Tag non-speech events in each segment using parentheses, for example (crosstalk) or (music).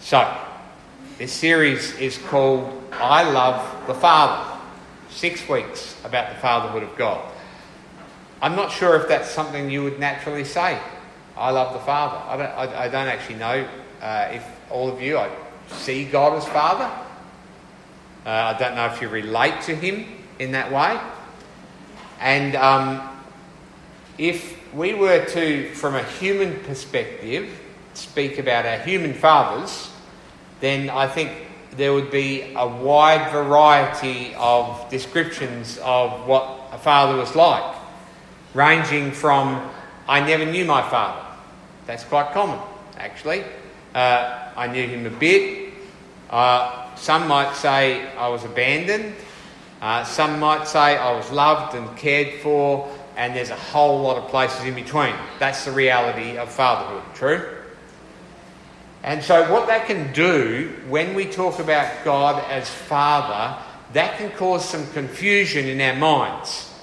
So, this series is called I Love the Father. Six weeks about the fatherhood of God. I'm not sure if that's something you would naturally say. I love the Father. I don't, I, I don't actually know uh, if all of you I see God as Father. Uh, I don't know if you relate to Him in that way. And um, if we were to, from a human perspective, speak about our human fathers, then I think there would be a wide variety of descriptions of what a father was like, ranging from I never knew my father. That's quite common, actually. Uh, I knew him a bit. Uh, some might say I was abandoned. Uh, some might say I was loved and cared for, and there's a whole lot of places in between. That's the reality of fatherhood, true? And so, what that can do when we talk about God as Father, that can cause some confusion in our minds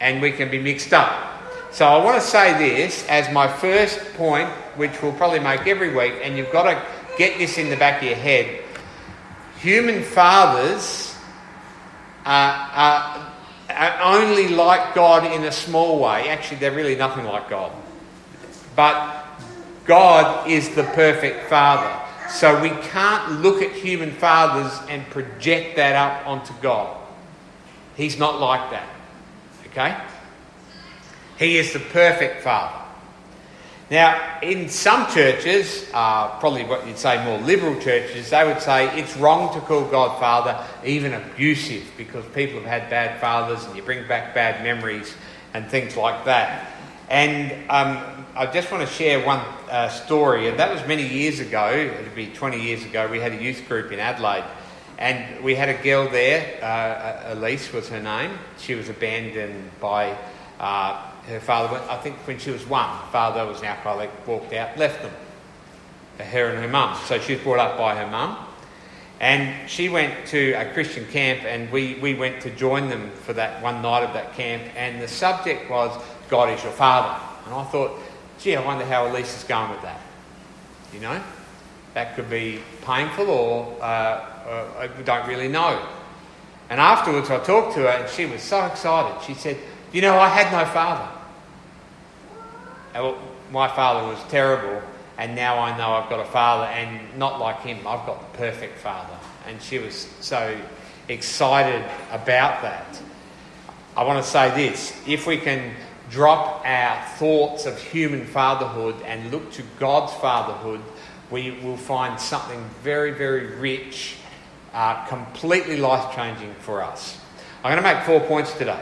and we can be mixed up. So, I want to say this as my first point, which we'll probably make every week, and you've got to get this in the back of your head. Human fathers are, are, are only like God in a small way. Actually, they're really nothing like God. But God is the perfect Father. So we can't look at human fathers and project that up onto God. He's not like that. Okay? He is the perfect Father. Now, in some churches, uh, probably what you'd say more liberal churches, they would say it's wrong to call God Father, even abusive, because people have had bad fathers and you bring back bad memories and things like that. And um, I just want to share one uh, story, and that was many years ago. It'd be 20 years ago. We had a youth group in Adelaide, and we had a girl there. Uh, Elise was her name. She was abandoned by uh, her father. I think when she was one, father was an alcoholic, walked out, left them. Her and her mum. So she was brought up by her mum. And she went to a Christian camp, and we, we went to join them for that one night of that camp. And the subject was, God is your father. And I thought, gee, I wonder how Elise is going with that. You know? That could be painful or uh, uh, I don't really know. And afterwards, I talked to her and she was so excited. She said, You know, I had no father. Well, my father was terrible, and now I know I've got a father, and not like him, I've got the perfect father. And she was so excited about that. I want to say this if we can drop our thoughts of human fatherhood and look to God's fatherhood, we will find something very, very rich, uh, completely life changing for us. I'm going to make four points today.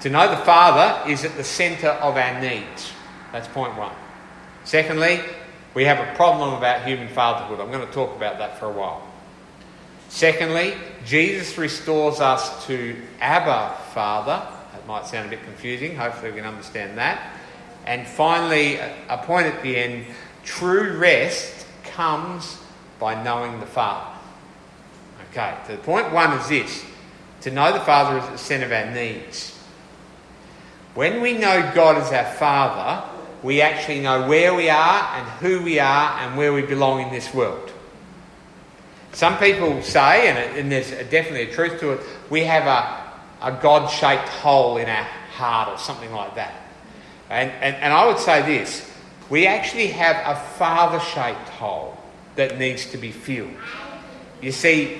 To know the Father is at the centre of our needs. That's point one. Secondly, we have a problem about human fatherhood. I'm going to talk about that for a while. Secondly, Jesus restores us to Abba Father might sound a bit confusing. Hopefully, we can understand that. And finally, a point at the end true rest comes by knowing the Father. Okay, so the point one is this to know the Father is the centre of our needs. When we know God as our Father, we actually know where we are and who we are and where we belong in this world. Some people say, and, and there's definitely a truth to it, we have a, a God shaped hole in our heart or something like that. And, and, and I would say this we actually have a father shaped hole that needs to be filled. You see,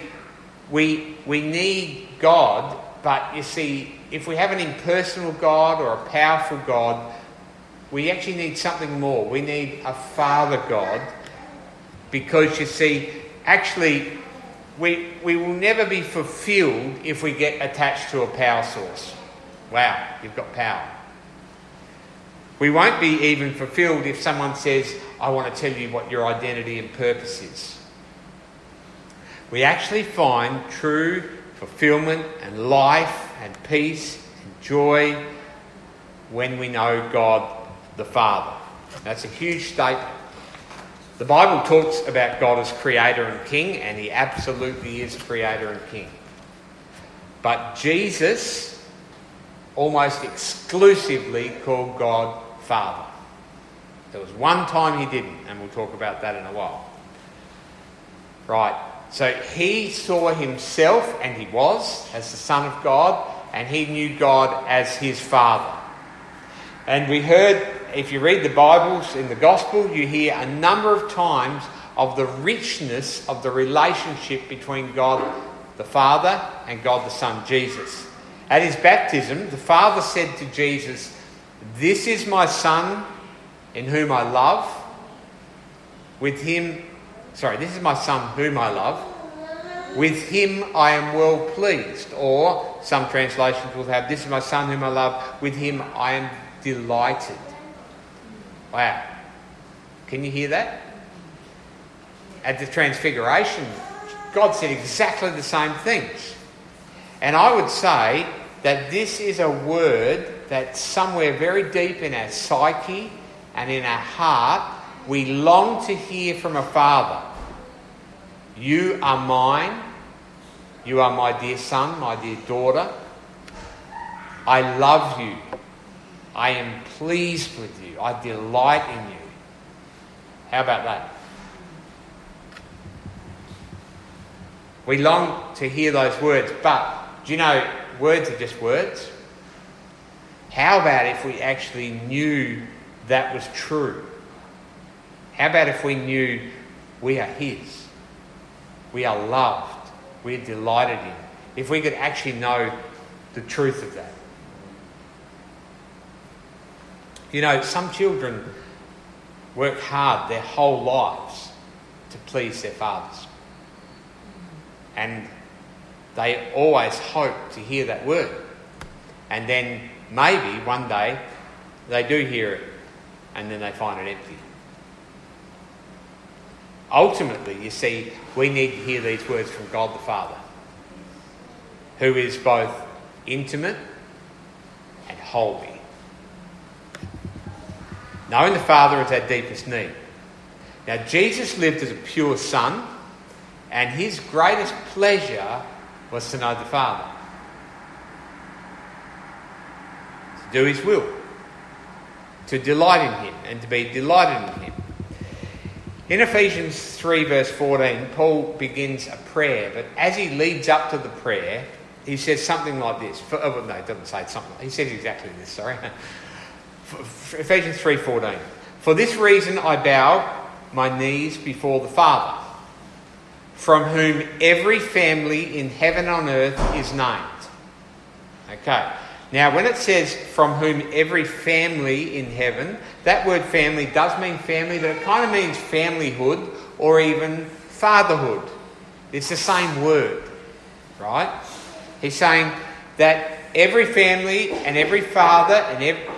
we, we need God, but you see, if we have an impersonal God or a powerful God, we actually need something more. We need a Father God because you see, actually, we, we will never be fulfilled if we get attached to a power source. Wow, you've got power. We won't be even fulfilled if someone says, I want to tell you what your identity and purpose is. We actually find true fulfillment and life and peace and joy when we know God the Father. That's a huge statement. The Bible talks about God as creator and king, and he absolutely is creator and king. But Jesus almost exclusively called God Father. There was one time he didn't, and we'll talk about that in a while. Right. So he saw himself, and he was, as the Son of God, and he knew God as his Father. And we heard, if you read the Bibles in the Gospel, you hear a number of times of the richness of the relationship between God the Father and God the Son, Jesus. At his baptism, the Father said to Jesus, This is my Son in whom I love. With him, sorry, this is my Son whom I love. With him I am well pleased. Or some translations will have, This is my Son whom I love. With him I am delighted. Wow. Can you hear that? At the Transfiguration, God said exactly the same things. And I would say that this is a word that somewhere very deep in our psyche and in our heart, we long to hear from a father. You are mine. You are my dear son, my dear daughter. I love you. I am pleased with you. I delight in you. How about that? We long to hear those words, but do you know, words are just words? How about if we actually knew that was true? How about if we knew we are His? We are loved. We are delighted in. If we could actually know the truth of that. You know, some children work hard their whole lives to please their fathers. And they always hope to hear that word. And then maybe one day they do hear it and then they find it empty. Ultimately, you see, we need to hear these words from God the Father, who is both intimate and holy. Knowing the Father is our deepest need. Now, Jesus lived as a pure Son, and his greatest pleasure was to know the Father, to do his will, to delight in him, and to be delighted in him. In Ephesians 3, verse 14, Paul begins a prayer, but as he leads up to the prayer, he says something like this. For, oh, no, he doesn't say something. He says exactly this, sorry. (laughs) Ephesians 3:14. For this reason I bow my knees before the Father, from whom every family in heaven and on earth is named. Okay. Now, when it says from whom every family in heaven, that word family does mean family, but it kind of means familyhood or even fatherhood. It's the same word, right? He's saying that every family and every father and every,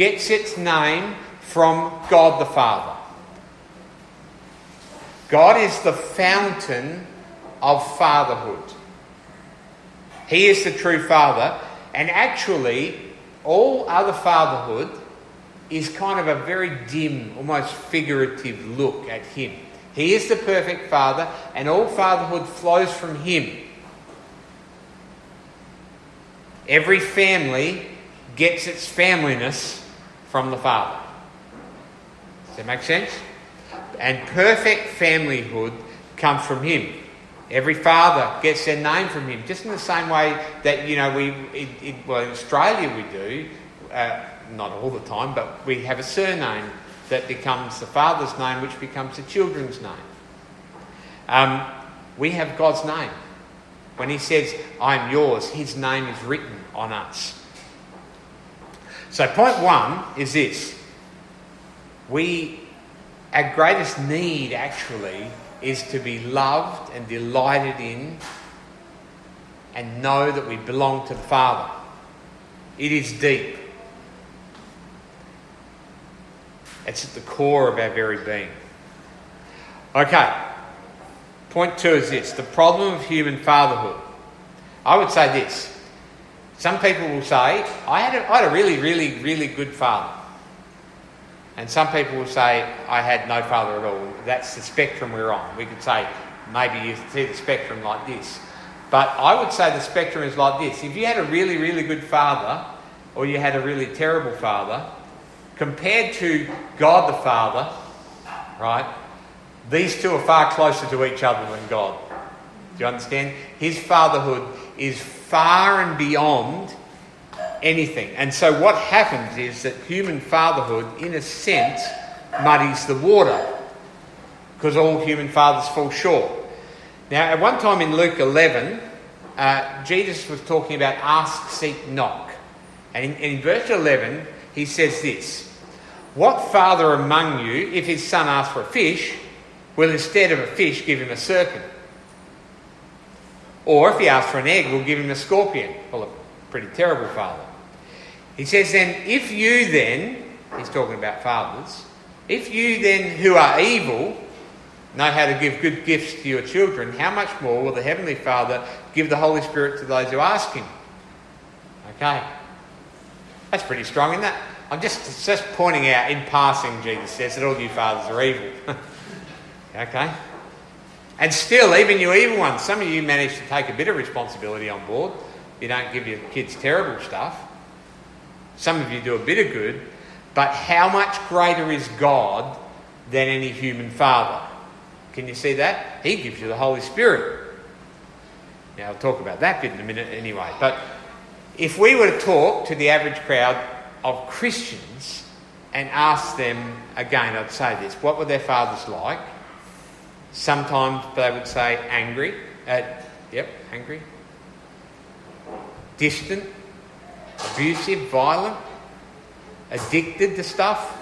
gets its name from God the Father. God is the fountain of fatherhood. He is the true father, and actually, all other fatherhood is kind of a very dim, almost figurative look at Him. He is the perfect father, and all fatherhood flows from Him. Every family gets its familyness from the Father. Does that make sense? And perfect familyhood comes from Him. Every father gets their name from him, just in the same way that you know we, it, it, well, in Australia we do, uh, not all the time, but we have a surname that becomes the father's name, which becomes the children's name. Um, we have God's name. When He says, "I'm yours," His name is written on us. So, point one is this we, our greatest need actually is to be loved and delighted in and know that we belong to the Father. It is deep, it's at the core of our very being. Okay, point two is this the problem of human fatherhood. I would say this some people will say, I had, a, I had a really, really, really good father. And some people will say, I had no father at all. That's the spectrum we're on. We could say, maybe you see the spectrum like this. But I would say the spectrum is like this. If you had a really, really good father, or you had a really terrible father, compared to God the Father, right, These two are far closer to each other than God. Do you understand? His fatherhood is far and beyond anything. And so what happens is that human fatherhood, in a sense, muddies the water because all human fathers fall short. Now, at one time in Luke 11, uh, Jesus was talking about ask, seek, knock. And in, in verse 11, he says this What father among you, if his son asks for a fish, will instead of a fish give him a serpent? Or if he asks for an egg, we'll give him a scorpion? Well, a pretty terrible father. He says, then, if you then, he's talking about fathers, if you then, who are evil, know how to give good gifts to your children, how much more will the Heavenly Father give the Holy Spirit to those who ask Him? Okay. That's pretty strong, isn't that? I'm just, just pointing out in passing, Jesus says that all you fathers are evil. (laughs) okay? And still, even you evil ones, some of you manage to take a bit of responsibility on board. You don't give your kids terrible stuff. Some of you do a bit of good. But how much greater is God than any human father? Can you see that? He gives you the Holy Spirit. Now, I'll talk about that bit in a minute anyway. But if we were to talk to the average crowd of Christians and ask them, again, I'd say this what were their fathers like? Sometimes they would say angry. Yep, angry. Distant. Abusive, violent. Addicted to stuff.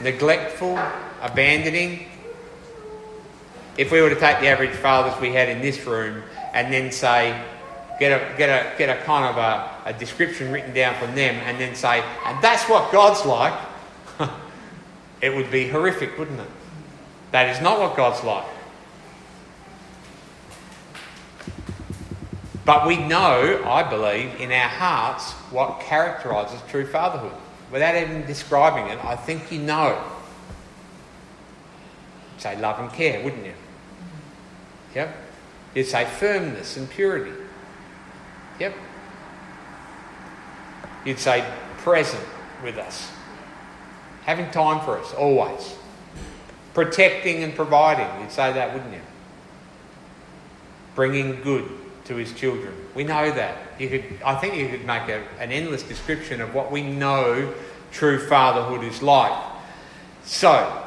Neglectful. Abandoning if we were to take the average fathers we had in this room and then say, get a, get a, get a kind of a, a description written down from them and then say, and that's what God's like, (laughs) it would be horrific, wouldn't it? That is not what God's like. But we know, I believe, in our hearts what characterises true fatherhood. Without even describing it, I think you know. You'd Say love and care, wouldn't you? Yep. You'd say firmness and purity. Yep. You'd say present with us. Having time for us, always. Protecting and providing. You'd say that, wouldn't you? Bringing good to his children. We know that. You could, I think you could make a, an endless description of what we know true fatherhood is like. So,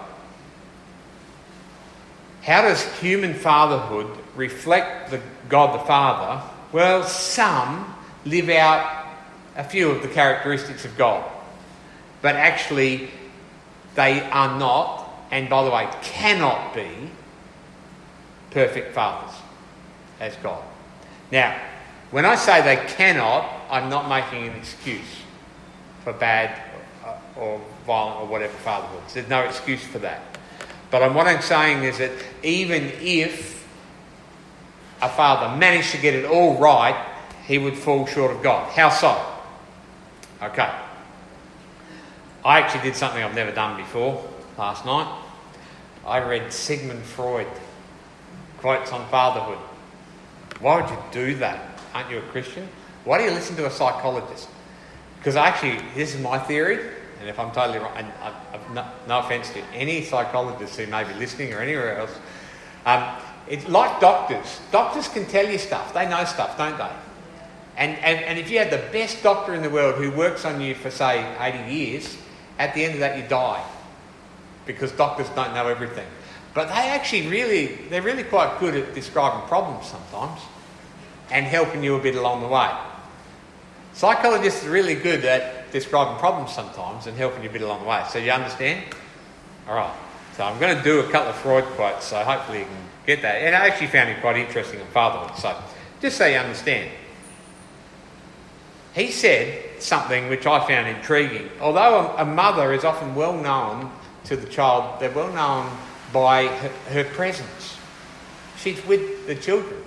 how does human fatherhood reflect the God the Father? Well, some live out a few of the characteristics of God, but actually they are not, and by the way, cannot be perfect fathers as God. Now, when I say they cannot, I'm not making an excuse for bad uh, or violent or whatever fatherhood. There's no excuse for that. But what I'm saying is that even if a father managed to get it all right, he would fall short of God. How so? Okay. I actually did something I've never done before last night. I read Sigmund Freud quotes on fatherhood. Why would you do that? Aren't you a Christian? Why do you listen to a psychologist? Because actually, this is my theory. And if I'm totally wrong, and I've no, no, offence to any psychologists who may be listening or anywhere else, um, it's like doctors. Doctors can tell you stuff. They know stuff, don't they? And, and, and if you have the best doctor in the world who works on you for, say, 80 years, at the end of that you die. Because doctors don't know everything. But they actually really, they're really quite good at describing problems sometimes and helping you a bit along the way. Psychologists are really good at describing problems sometimes and helping you a bit along the way. So you understand? All right. So I'm going to do a couple of Freud quotes, so hopefully you can get that. And I actually found it quite interesting on fatherhood. So just so you understand. He said something which I found intriguing. Although a, mother is often well known to the child, they're well known by her, her presence. She's with the children.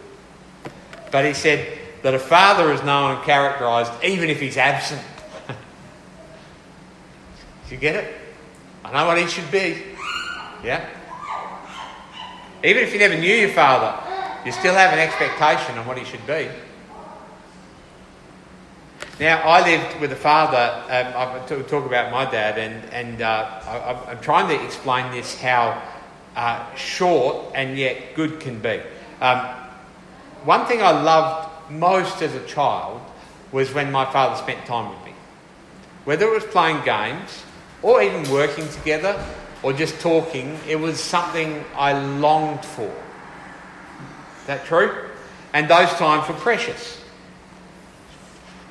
But he said, that a father is known and characterised even if he's absent. Do (laughs) you get it? I know what he should be. Yeah? Even if you never knew your father, you still have an expectation on what he should be. Now, I lived with a father, um, I talk about my dad, and, and uh, I, am trying to explain this how uh, short and yet good can be. Um, one thing I loved most as a child was when my father spent time with me. Whether it was playing games or even working together or just talking, it was something I longed for. Is that true? And those times were precious.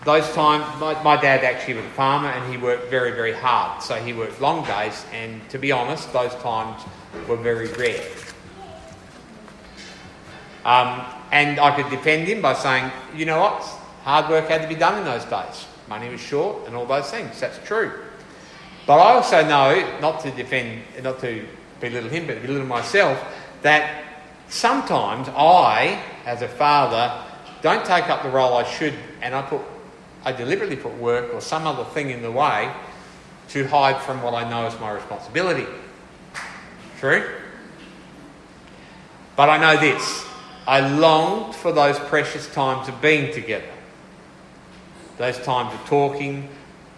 Those times, my, my dad actually was a farmer and he worked very, very hard. So he worked long days, and to be honest, those times were very rare. Um, and I could defend him by saying, you know what, hard work had to be done in those days. Money was short and all those things. That's true. But I also know, not to defend, not to belittle him, but belittle myself, that sometimes I, as a father, don't take up the role I should, and I put, I deliberately put work or some other thing in the way to hide from what I know is my responsibility. True? But I know this I longed for those precious times of being together, those times of talking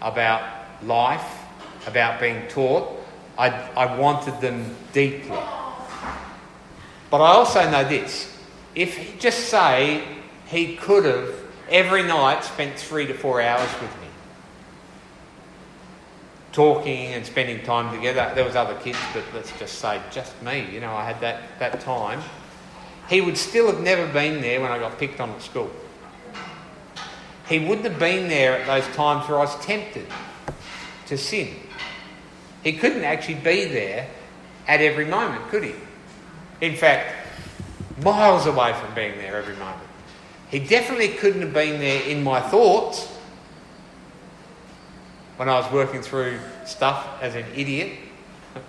about life, about being taught. I, I wanted them deeply. But I also know this if he just say he could have every night spent three to four hours with me talking and spending time together. There was other kids, but let's just say just me. You know, I had that, that time. He would still have never been there when I got picked on at school. He wouldn't have been there at those times where I was tempted to sin. He couldn't actually be there at every moment, could he? In fact, miles away from being there every moment. He definitely couldn't have been there in my thoughts when I was working through stuff as an idiot,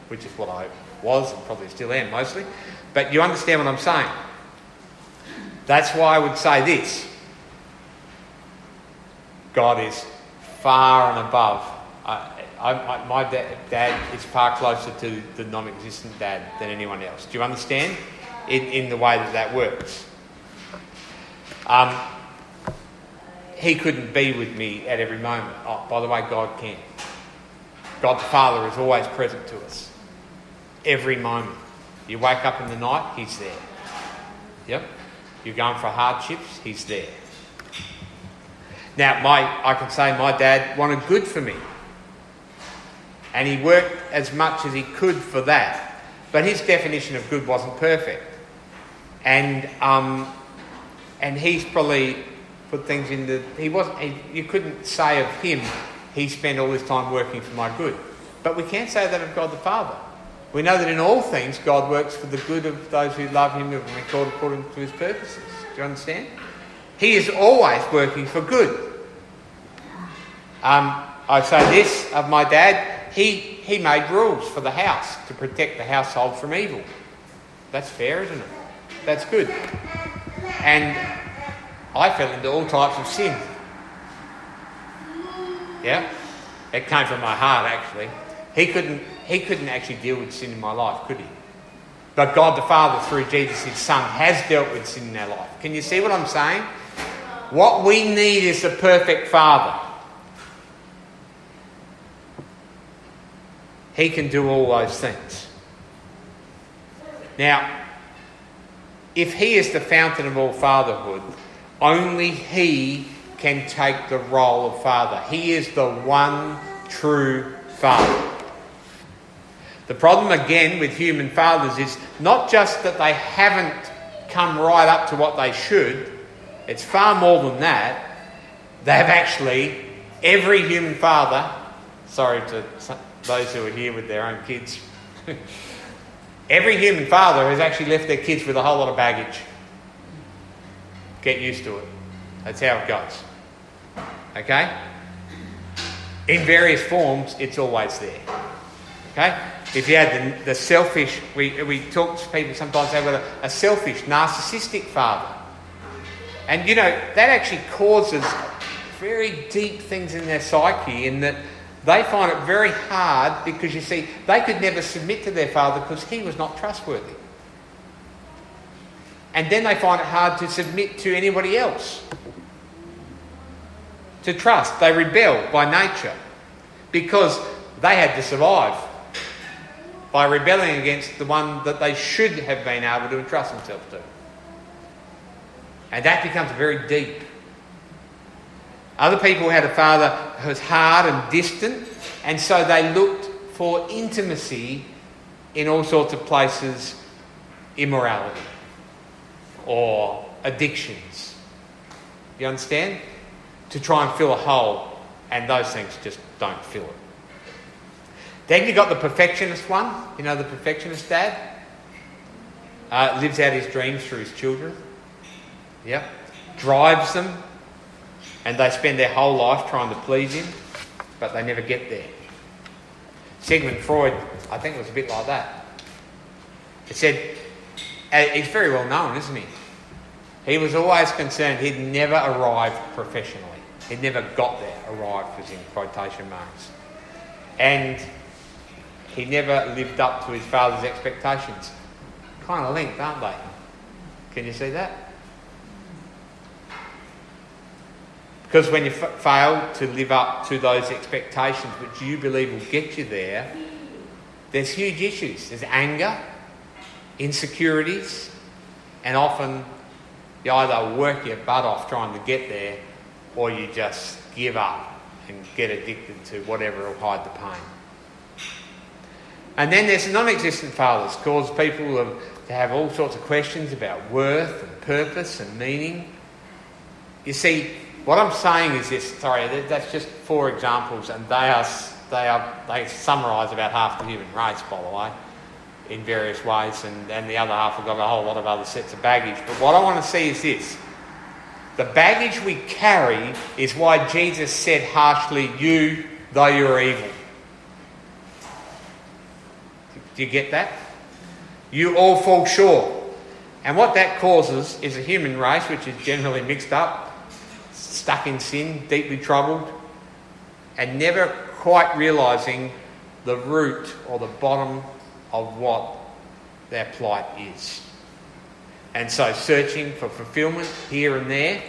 which is what I was and probably still am mostly. But you understand what I'm saying. That's why I would say this God is far and above. I, I, my dad, dad, is far closer to the non existent dad than anyone else. Do you understand? In, in the way that that works. Um, he couldn't be with me at every moment. Oh, by the way, God can. God the Father is always present to us. Every moment. You wake up in the night, He's there. Yep. You're going for hardships, He's there. Now, my, I can say my dad wanted good for me. And he worked as much as he could for that. But his definition of good wasn't perfect. And, um, and he's probably put things into. He wasn't. He, you couldn't say of him, he spent all his time working for my good. But we can say that of God the Father. We know that in all things God works for the good of those who love Him and are called according to His purposes. Do you understand? He is always working for good. Um, I say this of my dad. He he made rules for the house to protect the household from evil. That's fair, isn't it? That's good. And I fell into all types of sin. Yeah? It came from my heart, actually. He couldn't, he couldn't actually deal with sin in my life, could he? But God the Father, through Jesus, his Son, has dealt with sin in our life. Can you see what I'm saying? What we need is a perfect Father. He can do all those things. Now, if He is the fountain of all fatherhood, only He can take the role of Father. He is the one true Father. The problem again with human fathers is not just that they haven't come right up to what they should, it's far more than that. They've actually, every human father, sorry to those who are here with their own kids, (laughs) every human father has actually left their kids with a whole lot of baggage. Get used to it. That's how it goes. Okay? In various forms, it's always there. Okay? If you had the, the selfish, we, we talk to people sometimes, they've got a, a selfish, narcissistic father. And you know, that actually causes very deep things in their psyche in that they find it very hard because you see, they could never submit to their father because he was not trustworthy. And then they find it hard to submit to anybody else. To trust. They rebel by nature because they had to survive. by rebelling against the one that they should have been able to entrust themselves to. And that becomes very deep. Other people had a father who was hard and distant, and so they looked for intimacy in all sorts of places immorality or addictions. You understand? To try and fill a hole, and those things just don't fill it. Then you've got the perfectionist one. You know the perfectionist dad? Uh, lives out his dreams through his children. Yep. Drives them, and they spend their whole life trying to please him, but they never get there. Sigmund Freud, I think, was a bit like that. He said, uh, he's very well known, isn't he? He was always concerned he'd never arrived professionally. He'd never got there. Arrived was in quotation marks. And he never lived up to his father's expectations. Kind of linked, aren't they? Can you see that? Because when you f- fail to live up to those expectations which you believe will get you there, there's huge issues. There's anger, insecurities, and often you either work your butt off trying to get there or you just give up and get addicted to whatever will hide the pain. And then there's non existent fathers, cause people to have all sorts of questions about worth and purpose and meaning. You see, what I'm saying is this sorry, that's just four examples, and they, are, they, are, they summarise about half the human race, by the way in various ways, and, and the other half have got a whole lot of other sets of baggage. But what I want to see is this the baggage we carry is why Jesus said harshly, You, though you are evil. Do you get that? You all fall short. And what that causes is a human race which is generally mixed up, stuck in sin, deeply troubled, and never quite realizing the root or the bottom of what their plight is. And so, searching for fulfillment here and there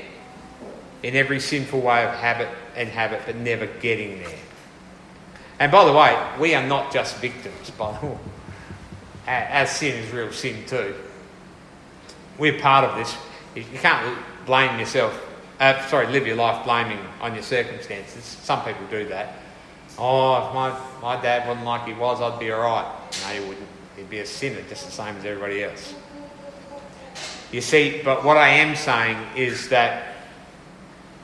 in every sinful way of habit and habit, but never getting there. And by the way, we are not just victims, by the way. Our sin is real sin too. We're part of this. You can't blame yourself, uh, sorry, live your life blaming on your circumstances. Some people do that. Oh, if my, my dad wasn't like he was, I'd be alright. No, you wouldn't. He'd be a sinner just the same as everybody else. You see, but what I am saying is that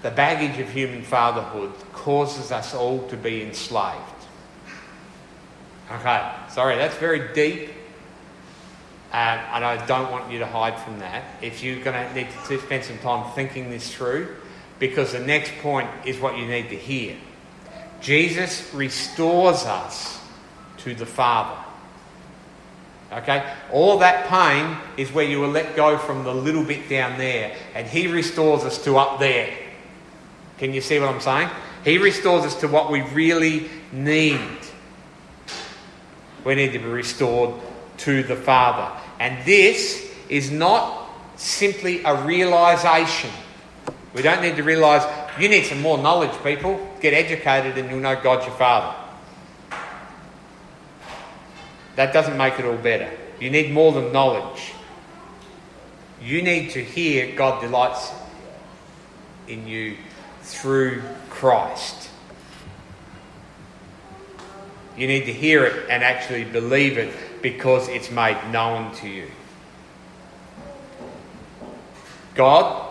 the baggage of human fatherhood causes us all to be enslaved. Okay, sorry, that's very deep. Um, and I don't want you to hide from that. If you're going to need to spend some time thinking this through, because the next point is what you need to hear. Jesus restores us to the Father. Okay? All that pain is where you were let go from the little bit down there, and He restores us to up there. Can you see what I'm saying? He restores us to what we really need. We need to be restored to the Father. And this is not simply a realization. We don't need to realize you need some more knowledge, people. Get educated and you'll know God's your Father. That doesn't make it all better. You need more than knowledge. You need to hear God delights in you through Christ. You need to hear it and actually believe it because it's made known to you. God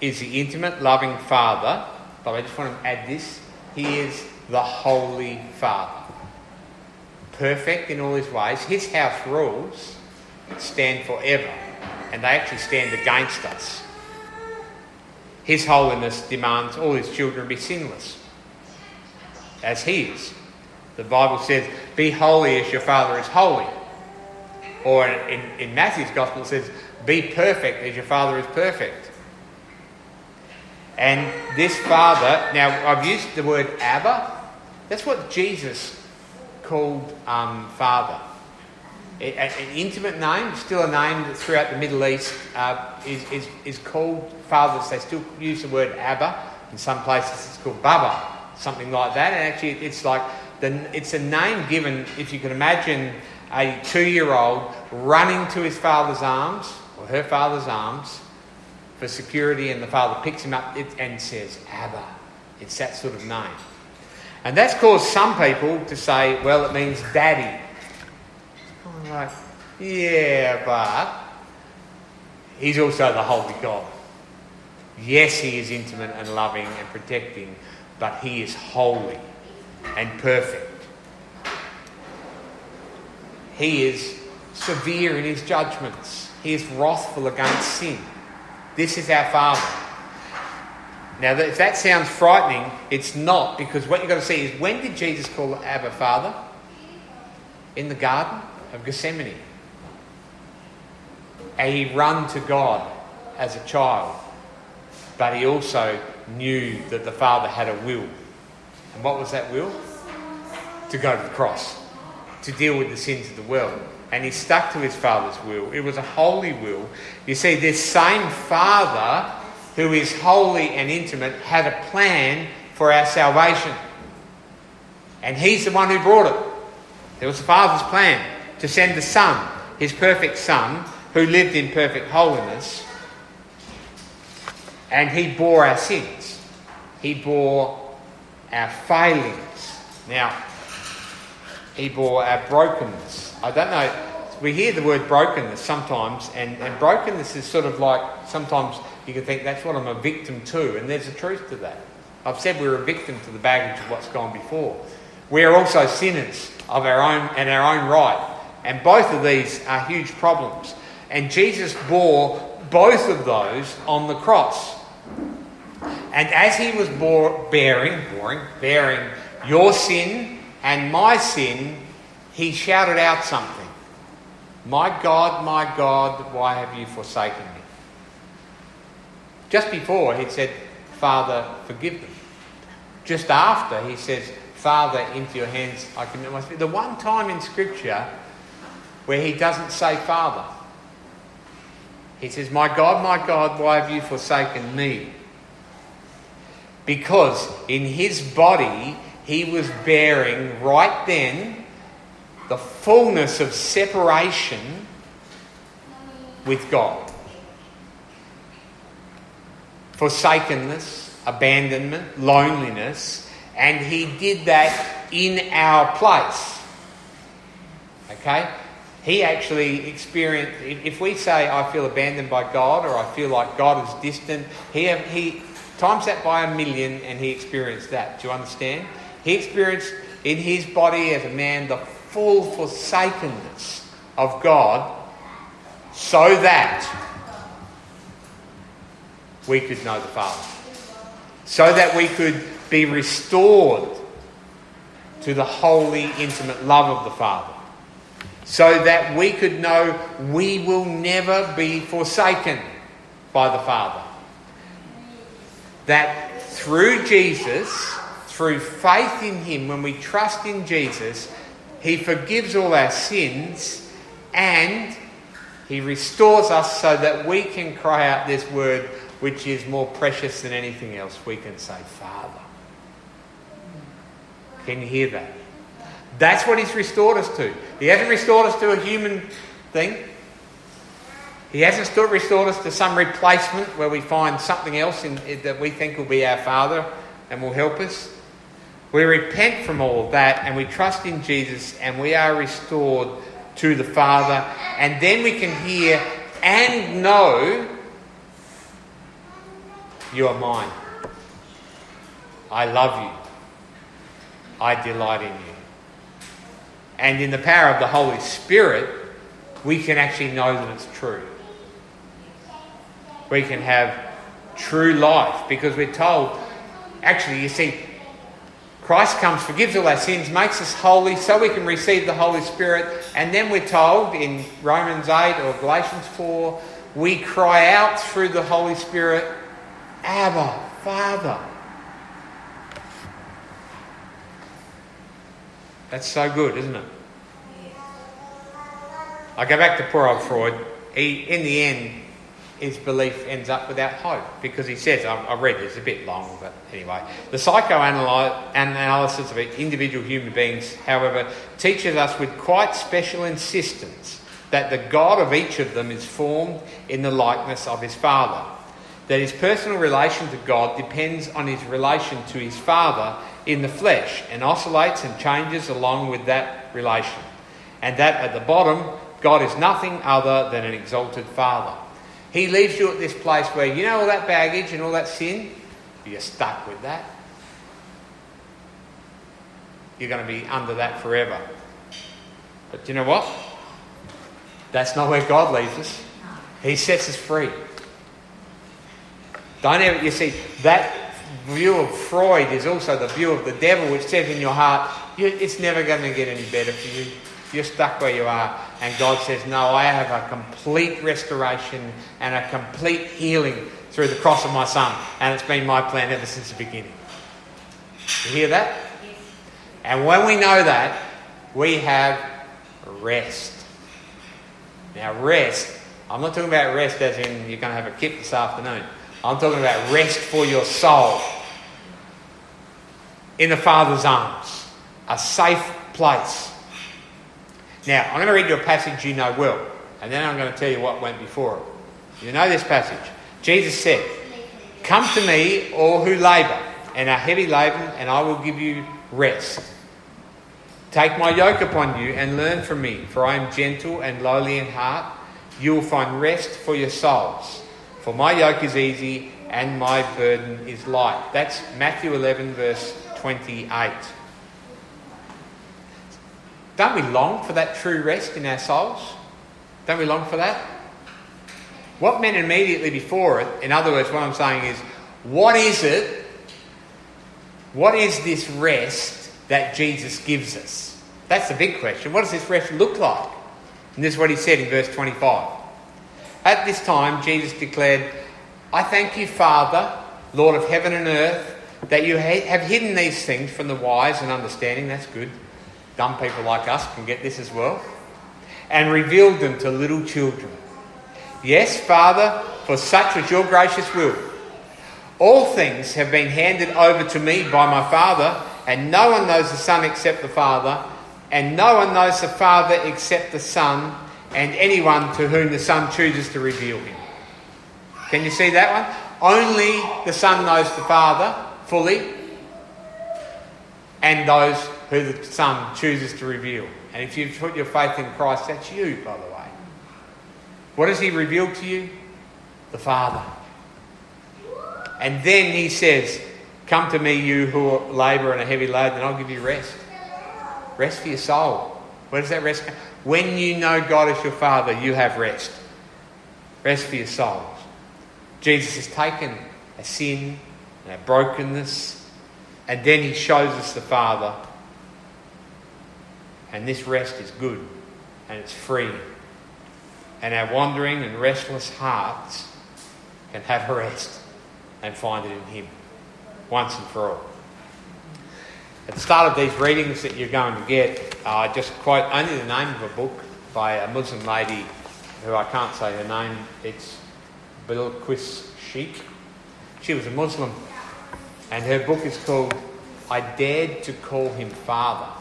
is the intimate, loving Father, but I just want to add this He is the Holy Father. Perfect in all His ways. His house rules stand forever, and they actually stand against us. His holiness demands all His children be sinless, as He is. The Bible says, Be holy as your Father is holy. Or in, in Matthew's Gospel, it says, Be perfect as your Father is perfect. And this Father, now I've used the word Abba, that's what Jesus called um, Father. an intimate name, still a name that throughout the Middle East uh, is, is, is called fathers. They still use the word Abba. In some places it's called Baba, something like that. And actually, it's like the, it's a name given, if you can imagine a two year old running to his father's arms or her father's arms for security, and the father picks him up and says, Abba. It's that sort of name. And that's caused some people to say, well, it means daddy. I'm like, yeah, but he's also the Holy God. Yes, he is intimate and loving and protecting, but he is holy and perfect. He is severe in his judgments. He is wrathful against sin. This is our Father. Now, if that sounds frightening, it's not, because what you've got to see is when did Jesus call Abba Father? In the Garden of Gethsemane. And he ran to God as a child, but he also knew that the Father had a will. And what was that will? To go to the cross, to deal with the sins of the world. And he stuck to his Father's will. It was a holy will. You see, this same Father who is holy and intimate, had a plan for our salvation. And He's the one who brought it. It was the Father's plan to send the Son, His perfect Son, who lived in perfect holiness, and He bore our sins. He bore our failings. Now, He bore our brokenness. I don't know, we hear the word brokenness sometimes, and, and brokenness is sort of like sometimes you can think that's what I'm a victim to, and there's a truth to that. I've said we're a victim to the baggage of what's gone before. We are also sinners of our own and our own right, and both of these are huge problems. And Jesus bore both of those on the cross. And as he was bore, bearing, boring, bearing your sin and my sin, he shouted out something. My God, my God, why have you forsaken me? Just before, he said, Father, forgive them. Just after, he says, Father, into your hands I commit my spirit. The one time in Scripture where he doesn't say Father. He says, My God, my God, why have you forsaken me? Because in his body, he was bearing right then the fullness of separation with God forsakenness, abandonment, loneliness, and he did that in our place. Okay? He actually experienced, if we say, I feel abandoned by God or I feel like God is distant, he, he times that by a million and he experienced that. Do you understand? He experienced in his body as a man the full forsakenness of God so that we could know the Father. So that we could be restored to the holy, intimate love of the Father. So that we could know we will never be forsaken by the Father. That through Jesus, through faith in Him, when we trust in Jesus, He forgives all our sins and He restores us so that we can cry out this word, which is more precious than anything else, we can say, Father. Can you hear that? That's what He's restored us to. He hasn't restored us to a human thing. He hasn't restored us to some replacement where we find something else in, that we think will be our Father and will help us. We repent from all of that and we trust in Jesus and we are restored to the Father. And then we can hear and know you are mine. I love you. I delight in you. And in the power of the Holy Spirit, we can actually know that it's true. We can have true life because we're told, actually, you see, Christ comes, forgives all our sins, makes us holy so we can receive the Holy Spirit. And then we're told in Romans 8 or Galatians 4, we cry out through the Holy Spirit, Abba, Father. That's so good, isn't it? I go back to poor old Freud. He, in the end, his belief ends up without hope because he says, I read it, it's a bit long, but anyway. The psychoanalysis of individual human beings, however, teaches us with quite special insistence that the God of each of them is formed in the likeness of his Father. That his personal relation to God depends on his relation to his Father in the flesh and oscillates and changes along with that relation. And that at the bottom, God is nothing other than an exalted Father. He leaves you at this place where you know all that baggage and all that sin, you're stuck with that. You're going to be under that forever. But do you know what? That's not where God leaves us. He sets us free. Don't ever, you see, that view of Freud is also the view of the devil, which says in your heart, it's never going to get any better for you. You're stuck where you are. And God says, No, I have a complete restoration and a complete healing through the cross of my Son. And it's been my plan ever since the beginning. You hear that? And when we know that, we have rest. Now, rest, I'm not talking about rest as in you're going to have a kip this afternoon. I'm talking about rest for your soul in the Father's arms, a safe place. Now, I'm going to read you a passage you know well, and then I'm going to tell you what went before it. You know this passage. Jesus said, Come to me, all who labour and are heavy laden, and I will give you rest. Take my yoke upon you and learn from me, for I am gentle and lowly in heart. You will find rest for your souls. For my yoke is easy and my burden is light. That's Matthew 11, verse 28. Don't we long for that true rest in our souls? Don't we long for that? What meant immediately before it, in other words, what I'm saying is, what is it? What is this rest that Jesus gives us? That's the big question. What does this rest look like? And this is what he said in verse 25. At this time, Jesus declared, I thank you, Father, Lord of heaven and earth, that you have hidden these things from the wise and understanding. That's good dumb people like us can get this as well, and revealed them to little children. Yes, Father, for such was your gracious will. All things have been handed over to me by my Father, and no one knows the Son except the Father, and no one knows the Father except the Son, and anyone to whom the Son chooses to reveal him. Can you see that one? Only the Son knows the Father fully, and those who the Son chooses to reveal. And if you've put your faith in Christ, that's you, by the way. What does He reveal to you? The Father. And then He says, Come to me, you who labour and are heavy laden, and I'll give you rest. Rest for your soul. Where does that rest come? When you know God as your Father, you have rest. Rest for your souls. Jesus has taken a sin and a brokenness, and then He shows us the Father and this rest is good and it's free. And our wandering and restless hearts can have rest and find it in Him once and for all. At the start of these readings that you're going to get, I uh, just quote only the name of a book by a Muslim lady who I can't say her name. It's Bilquis Sheikh. She was a Muslim, and her book is called I Dared to Call Him Father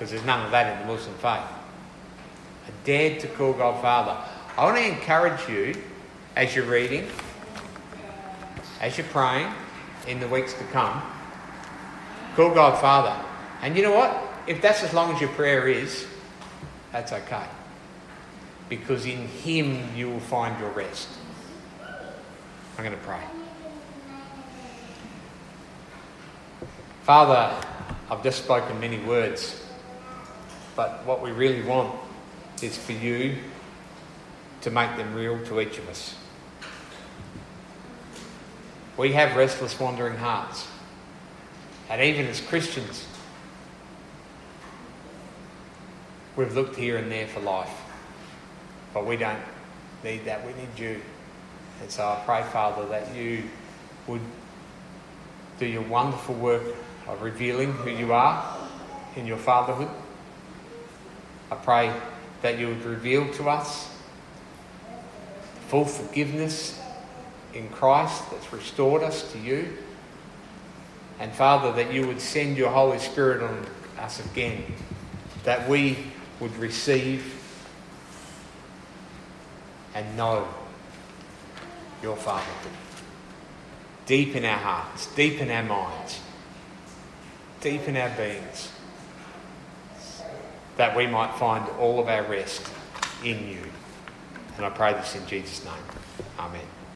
because there's none of that in the Muslim faith. I dared to call God Father. I want to encourage you as you're reading, as you're praying in the weeks to come, call God Father. And you know what? If that's as long as your prayer is, that's okay. Because in Him you will find your rest. I'm going to pray. Father, I've just spoken many words. But what we really want is for you to make them real to each of us. We have restless, wandering hearts. And even as Christians, we've looked here and there for life. But we don't need that. We need you. And so I pray, Father, that you would do your wonderful work of revealing who you are in your fatherhood. I pray that you would reveal to us full forgiveness in Christ that's restored us to you. And Father, that you would send your Holy Spirit on us again, that we would receive and know your fatherhood deep in our hearts, deep in our minds, deep in our beings, that we might find all of our rest in you. And I pray this in Jesus' name. Amen.